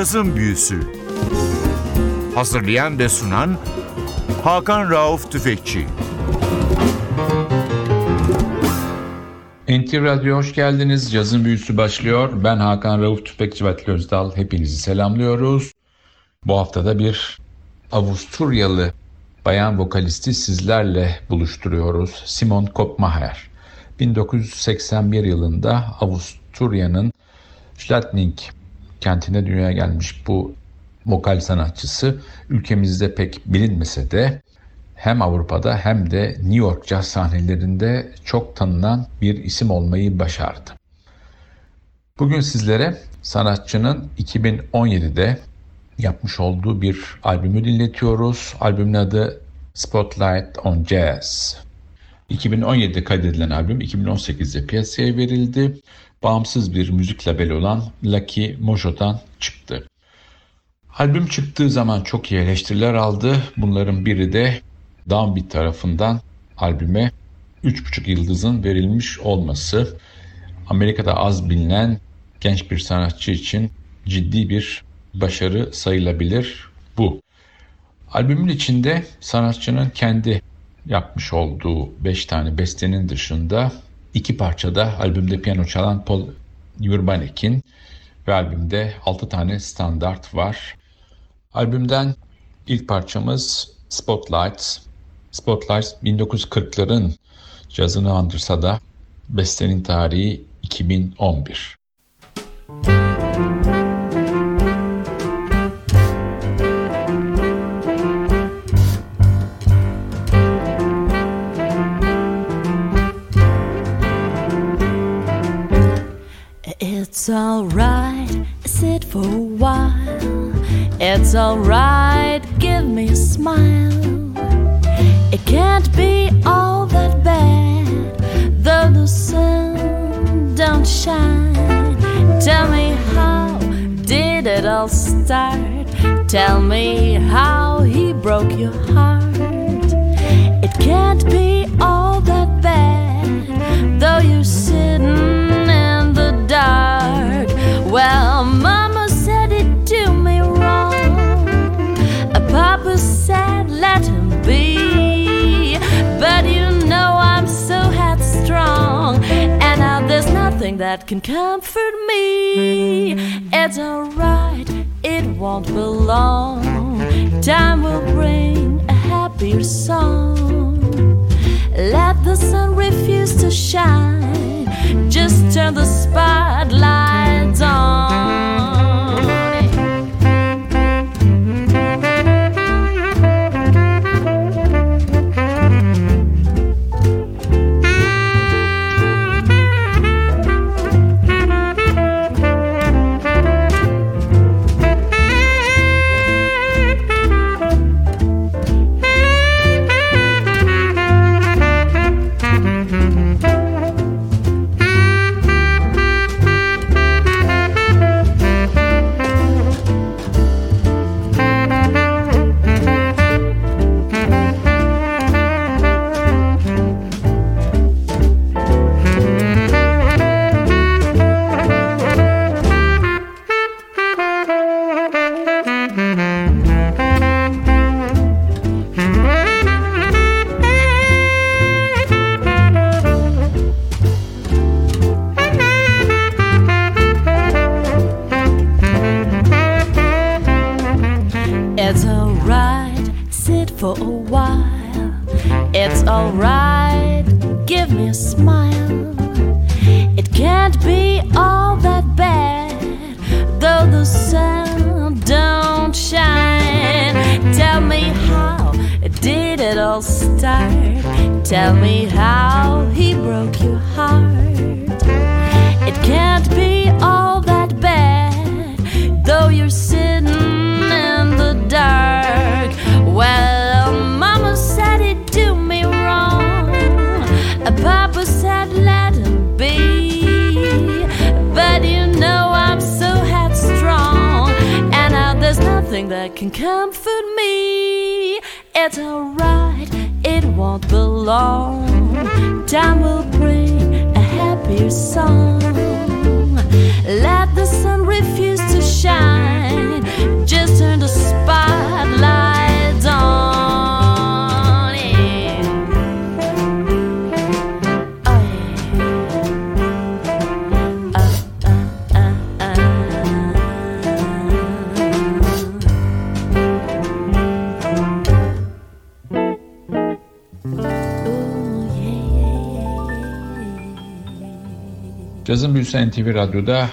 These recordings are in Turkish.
Cazın Büyüsü Hazırlayan ve sunan Hakan Rauf Tüfekçi NTV Radyo hoş geldiniz. Cazın Büyüsü başlıyor. Ben Hakan Rauf Tüfekçi ve Özdal. Hepinizi selamlıyoruz. Bu haftada bir Avusturyalı bayan vokalisti sizlerle buluşturuyoruz. Simon Kopmaher. 1981 yılında Avusturya'nın Schladming kentine dünyaya gelmiş bu vokal sanatçısı ülkemizde pek bilinmese de hem Avrupa'da hem de New York caz sahnelerinde çok tanınan bir isim olmayı başardı. Bugün sizlere sanatçının 2017'de yapmış olduğu bir albümü dinletiyoruz. Albümün adı Spotlight on Jazz. 2017'de kaydedilen albüm 2018'de piyasaya verildi. Bağımsız bir müzik labeli olan Lucky Mojo'dan çıktı. Albüm çıktığı zaman çok iyi eleştiriler aldı. Bunların biri de Downbeat tarafından albüme 3,5 yıldızın verilmiş olması. Amerika'da az bilinen genç bir sanatçı için ciddi bir başarı sayılabilir bu. Albümün içinde sanatçının kendi yapmış olduğu 5 tane bestenin dışında iki parçada albümde piyano çalan Paul Urbanek'in ve albümde 6 tane standart var. Albümden ilk parçamız Spotlight. Spotlight 1940'ların cazını andırsa da bestenin tarihi 2011. It's alright, sit for a while. It's alright, give me a smile. It can't be all that bad, though the sun don't shine. Tell me how did it all start? Tell me how he broke your heart. It can't be all that bad, though you're sitting dark. Well, Mama said it do me wrong. Papa said let him be, but you know I'm so headstrong, and now there's nothing that can comfort me. It's alright, it won't be long. Time will bring a happier song. Let the sun refuse to shine. Just turn the spotlight on. All? Tell me how he broke your heart. It can't be all that bad, though you're sitting in the dark. Well, Mama said it do me wrong. Papa said let him be, but you know I'm so headstrong, and now there's nothing that can comfort me. It's alright, it won't be long. Time will bring a happier song. Let the sun refuse to shine. just turn the spotlight on. Cazın Büyüsü NTV Radyo'da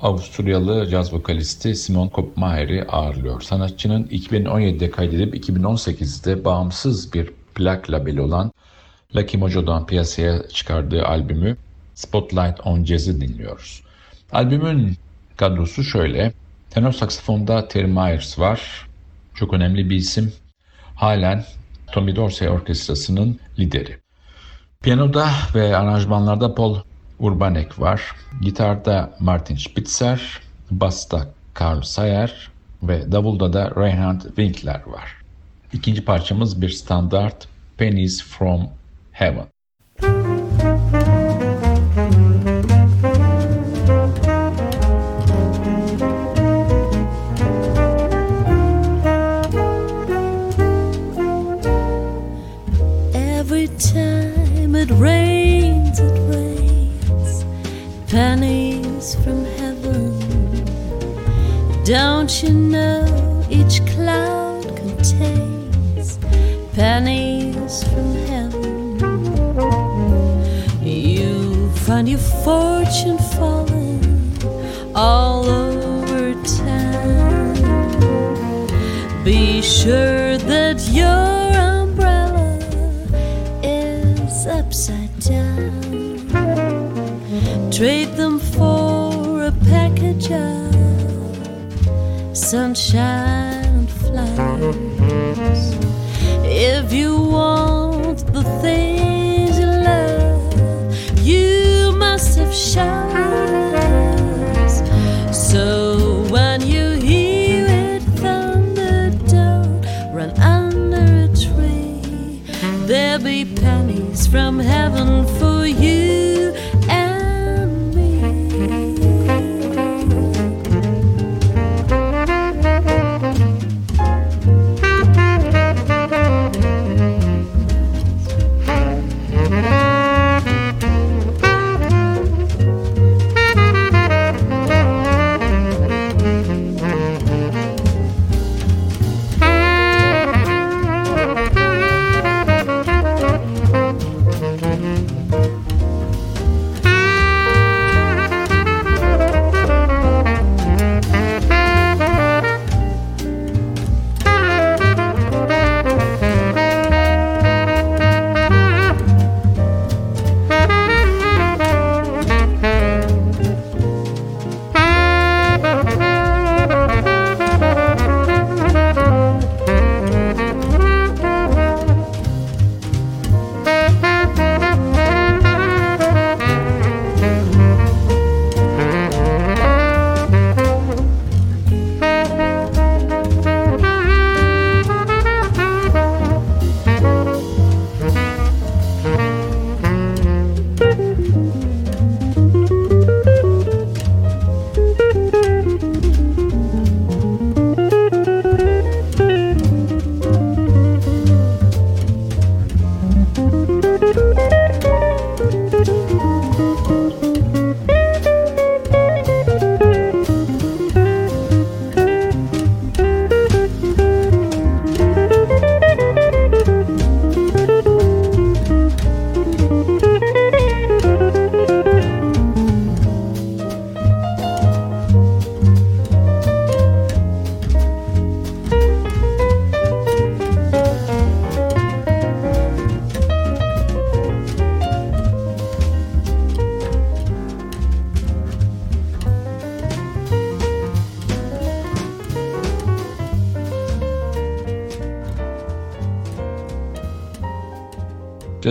Avusturyalı caz vokalisti Simon Kopmacher'i ağırlıyor. Sanatçının 2017'de kaydedip 2018'de bağımsız bir plak labeli olan Lucky Mojo'dan piyasaya çıkardığı albümü Spotlight on Jazz'ı dinliyoruz. Albümün kadrosu şöyle. Tenor saksafonda Terry Myers var. Çok önemli bir isim. Halen Tommy Dorsey Orkestrası'nın lideri. Piyanoda ve aranjmanlarda Paul Urbanek var. Gitarda Martin Spitzer, basta Carl Sayer ve davulda da Reinhard Winkler var. İkinci parçamız bir standart Pennies from Heaven.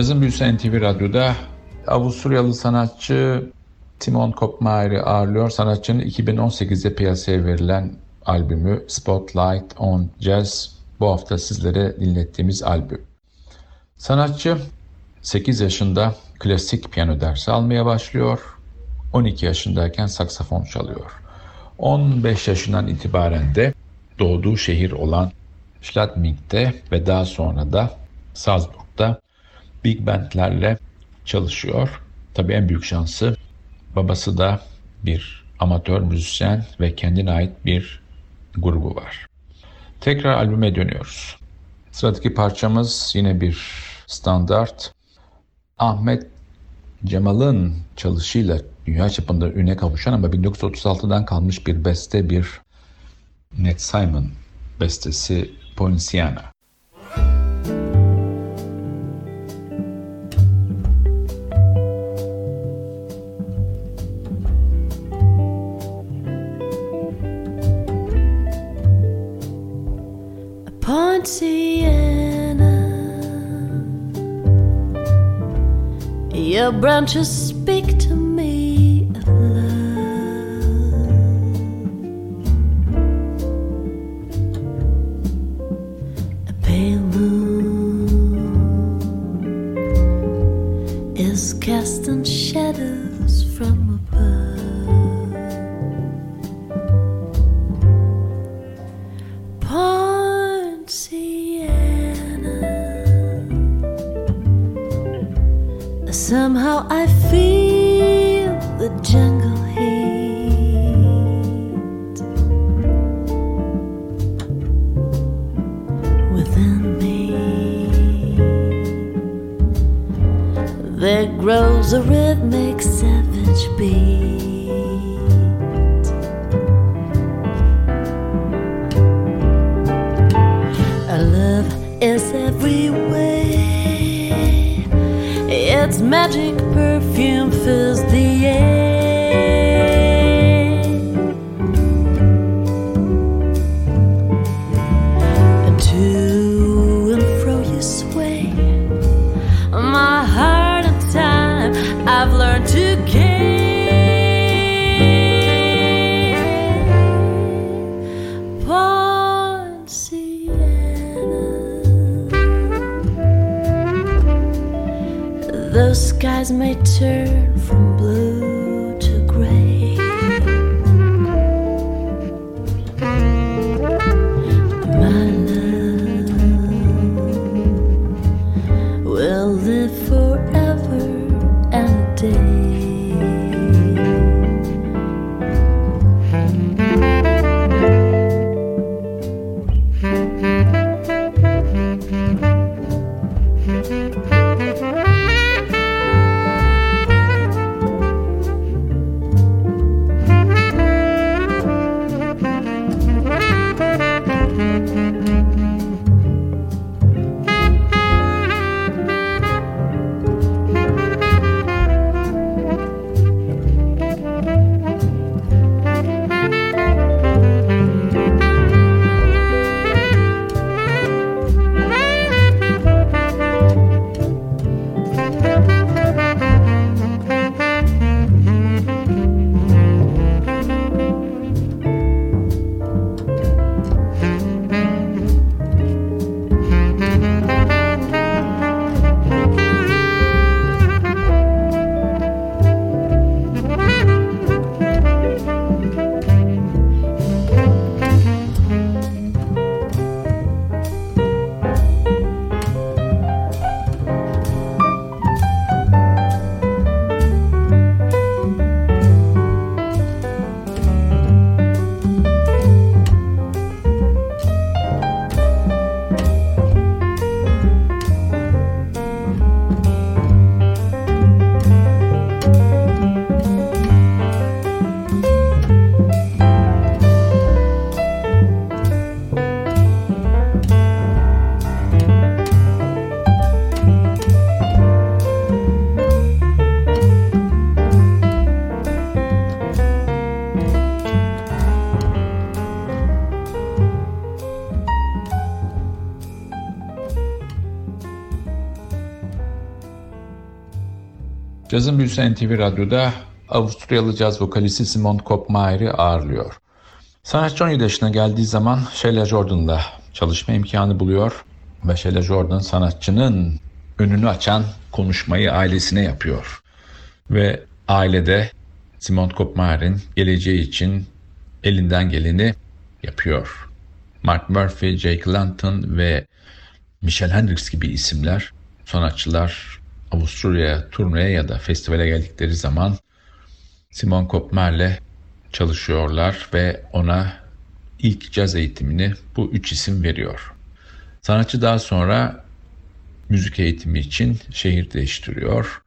Cazın Büyüsü NTV Radyo'da Avusturyalı sanatçı Timon Kopmacher'i ağırlıyor. Sanatçının 2018'de piyasaya verilen albümü Spotlight on Jazz bu hafta sizlere dinlettiğimiz albüm. Sanatçı 8 yaşında klasik piyano dersi almaya başlıyor. 12 yaşındayken saksafon çalıyor. 15 yaşından itibaren de doğduğu şehir olan Schladming'de ve daha sonra da Salzburg'da big bandlerle çalışıyor. Tabii en büyük şansı babası da bir amatör müzisyen ve kendine ait bir grubu var. Tekrar albüme dönüyoruz. Sıradaki parçamız yine bir standart. Ahmet Cemal'ın çalışıyla dünya çapında üne kavuşan ama 1936'dan kalmış bir beste bir Ned Simon bestesi Poinciana. Poinciana. Your branches speak to me There grows a rhythmic savage beat. Our love is everywhere. Its magic perfume fills as my turn. Cazın Büyüsü NTV Radyo'da Avusturyalı caz vokalisti Simon Kopmaer'i ağırlıyor. Sanatçı 17 yaşına geldiği zaman Sheila Jordan'la çalışma imkanı buluyor ve Sheila Jordan sanatçının önünü açan konuşmayı ailesine yapıyor. Ve ailede Simon Kopmaer'in geleceği için elinden geleni yapıyor. Mark Murphy, Jake London ve Michelle Hendricks gibi isimler, sanatçılar Avusturya'ya turneye ya da festivale geldikleri zaman Simon Kopmer'le çalışıyorlar ve ona ilk caz eğitimini bu üç isim veriyor. Sanatçı daha sonra müzik eğitimi için şehir değiştiriyor.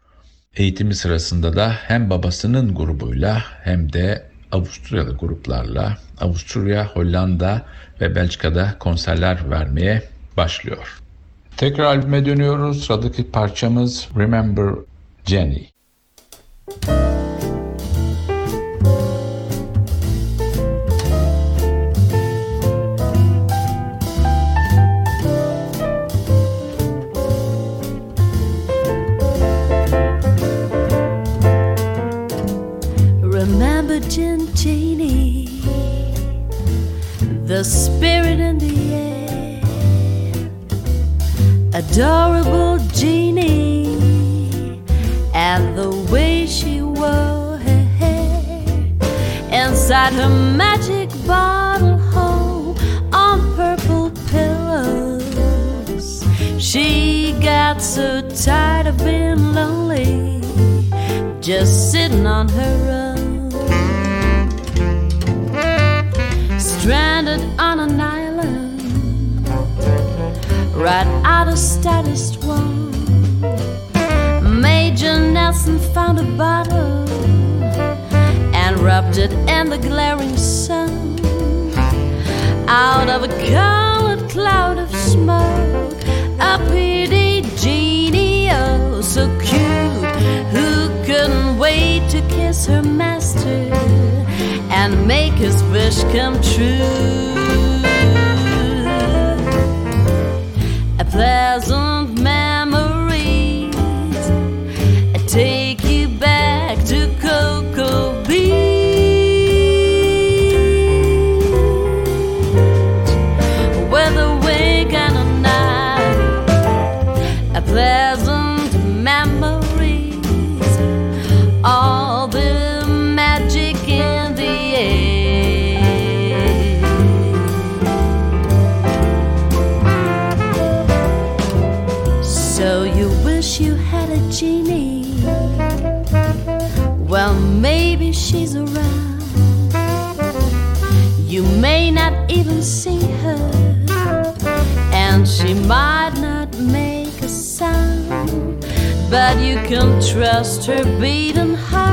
Eğitimi sırasında da hem babasının grubuyla hem de Avusturyalı gruplarla Avusturya, Hollanda ve Belçika'da konserler vermeye başlıyor. Tekrar albüme dönüyoruz. Sıradaki parçamız Remember Jenny. Remember adorable Genie, and the way she wore her hair inside her magic bottle home on purple pillows. She got so tired of being lonely just sitting on her own. Stranded on an island, right out of status one. Major Nelson found a bottle and rubbed it in the glaring sun. Out of a colored cloud of smoke a genie, oh so cute, who couldn't wait to kiss her master and make his wish come true. Can trust her beating heart,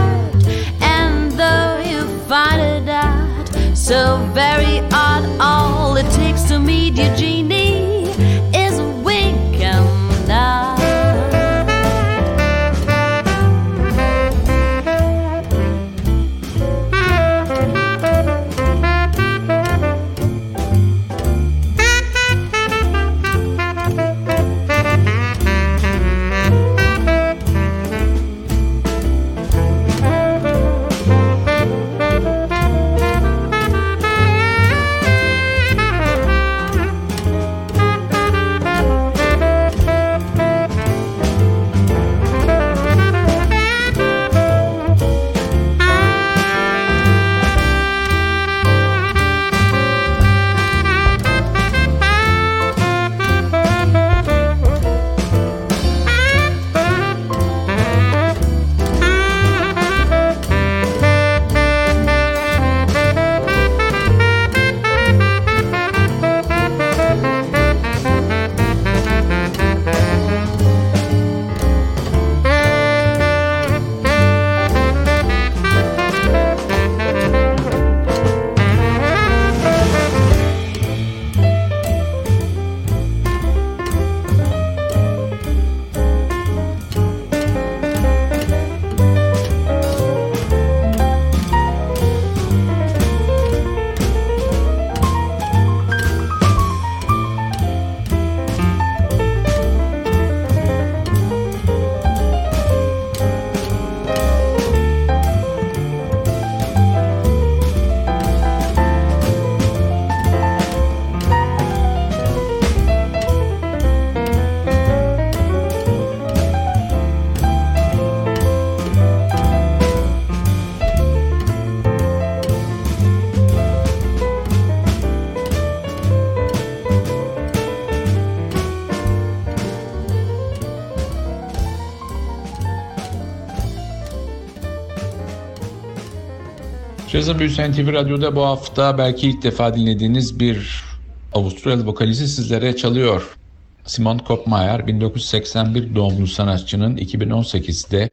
Cazın Büyüsen TV Radyo'da bu hafta belki ilk defa dinlediğiniz bir Avusturyalı vokalisti sizlere çalıyor. Simon Kopmayer 1981 doğumlu sanatçının 2018'de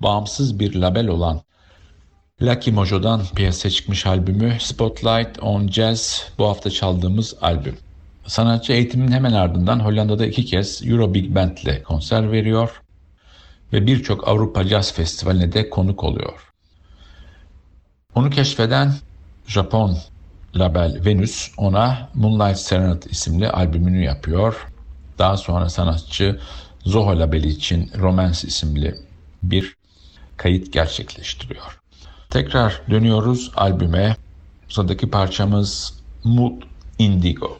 bağımsız bir label olan Lucky Mojo'dan piyasaya çıkmış albümü Spotlight on Jazz bu hafta çaldığımız albüm. Sanatçı eğitimin hemen ardından Hollanda'da iki kez Euro Big Band ile konser veriyor ve birçok Avrupa Jazz Festivali'ne de konuk oluyor. Onu keşfeden Japon label Venus ona Moonlight Serenade isimli albümünü yapıyor. Daha sonra sanatçı Zoho labeli için Romance isimli bir kayıt gerçekleştiriyor. Tekrar dönüyoruz albüme. Sıradaki parçamız Mood Indigo.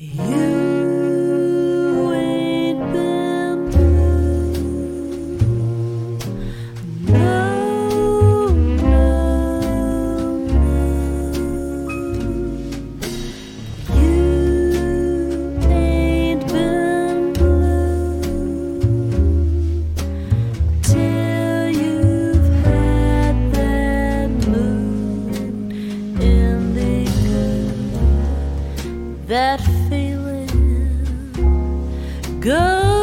You that feeling. Goes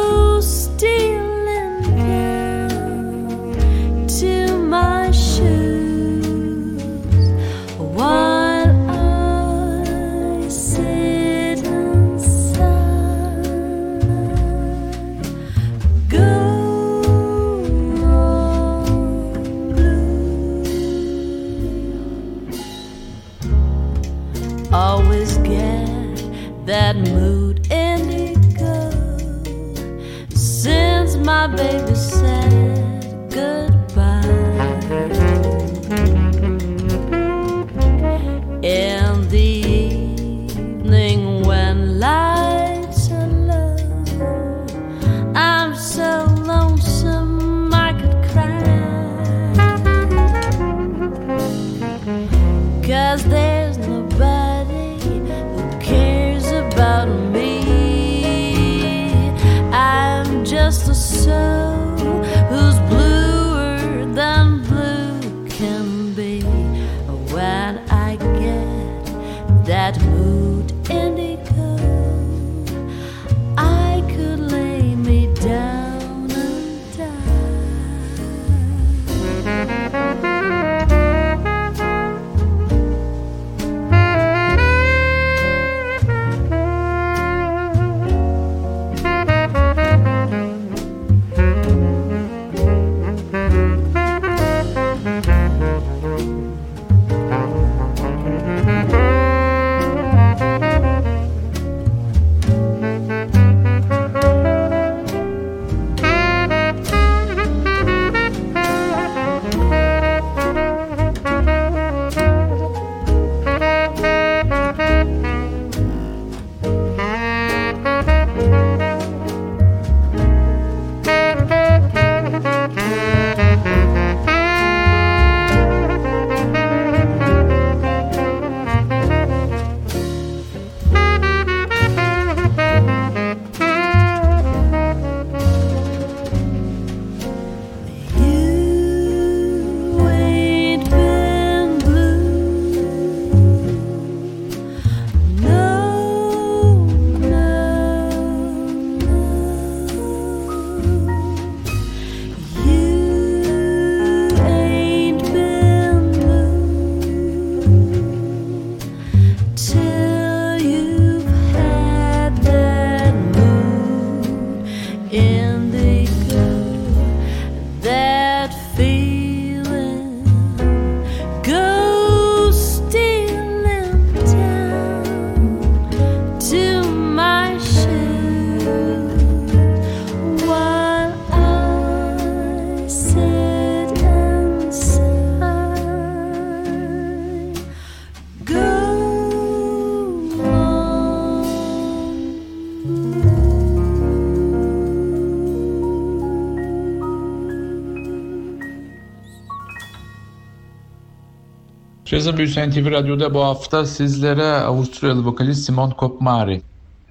Büyüsen TV Radyo'da bu hafta sizlere Avusturyalı vokalist Simon Kopmari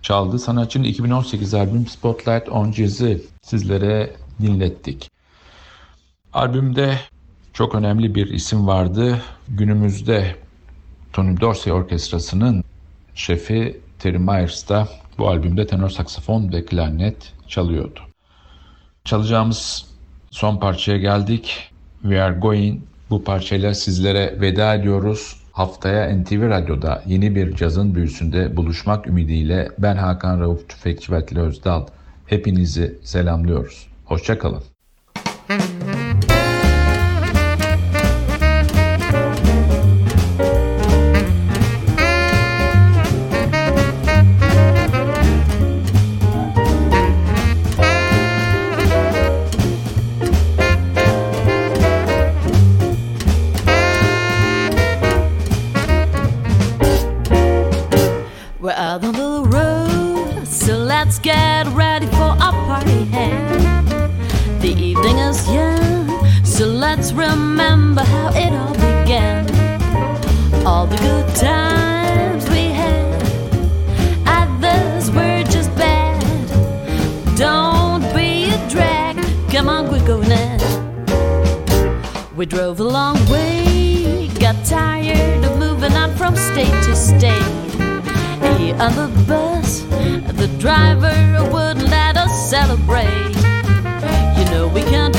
çaldı. Sanatçının 2018 albüm Spotlight on Jazz'ı sizlere dinlettik. Albümde çok önemli bir isim vardı. Günümüzde Tony Dorsey Orkestrası'nın şefi Terry Myers da bu albümde tenor saksafon ve klarnet çalıyordu. Çalacağımız son parçaya geldik. We Are Going bu parçayla sizlere veda ediyoruz. Haftaya NTV Radyo'da yeni bir cazın büyüsünde buluşmak ümidiyle ben Hakan Rauf Tüfekçi ve Özdal. Hepinizi selamlıyoruz. Hoşçakalın. Let's get ready for our party. Hey. The evening is young, so let's remember how it all began. All the good times we had, others were just bad. Don't be a drag, come on, we're going in. We drove a long way, got tired of moving on from state to state. On the bus, the driver wouldn't let us celebrate. You know we can't